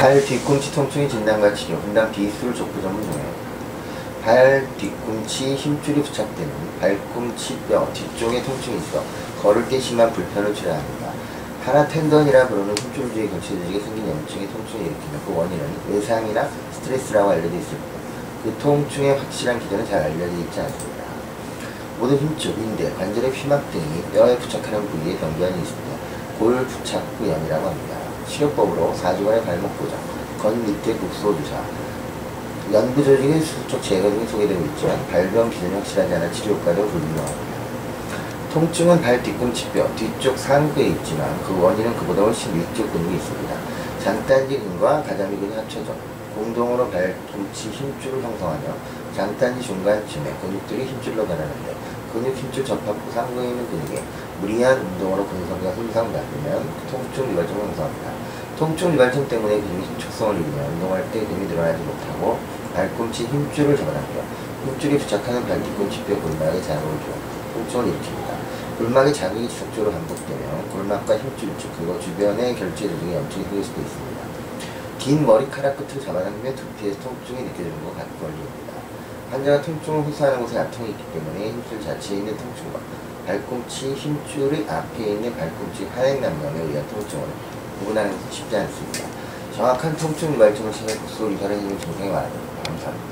발 뒤꿈치 통증의 진단과 치료, 분당 비술 족부 전문 중에 발 뒤꿈치 힘줄이 부착되는 발꿈치 뼈 뒤쪽에 통증이 있어 걸을 때 심한 불편을 치료합니다. 하나 텐던이라 부르는 힘줄 주의 경체 조직에 생긴 염증의 통증을 일으키며 그 원인은 외상이나 스트레스라고 알려져 뿐그 통증의 확실한 기전은 잘 알려져 있지 않습니다. 모든 힘줄, 인대, 관절의 휘막 등이 뼈에 부착하는 부위에 병변이 있습니다. 골 부착부염이라고 합니다. 치료법으로 4주간의 발목 고정, 건 밑에 국소 주사, 연부 조직의 수축 제거 등이 소개되고 있지만 발병 기전이 확실하지 않아 치료 효과도 불분명합니다. 통증은 발 뒤꿈치뼈 뒤쪽 상부에 있지만 그 원인은 그보다 훨씬 위쪽 근육이 있습니다. 장단지 근과 가자미근이 합쳐져 공동으로 발꿈치 힘줄을 형성하며 장단지 중간쯤에 근육들이 힘줄로 변하는데 근육 힘줄 접합부 상부에 있는 근육에 무리한 운동으로 근성기가 손상받으면 통증 유발점을 형성합니다. 통증 유발점 때문에 근육이 힘축성을 잃으며 운동할 때 근육이 늘어나지 못하고 발꿈치 힘줄을 잡아당겨 힘줄이 부착하는 발 뒤꿈치뼈 골막에 자극을 줘 통증을 일으킵니다. 골막의 자극이 지속적으로 반복되면 골막과 힘줄 쪽 그리고 주변의 결제 조직에 염증이 생길 수도 있습니다. 긴 머리카락 끝을 잡아당기면 두피에서 통증이 느껴지는 것 같은 원리입니다. 환자가 통증을 호소하는 곳에 압통이 있기 때문에 힘줄 자체에 있는 통증과 발꿈치 힘줄의 앞에 있는 발꿈치 하행남염에 의한 통증을 구분하는 것은 쉽지 않습니다. 정확한 통증 유발점을 찾아 국소 유발의 힘을 증상에 말합니다. 감사합니다.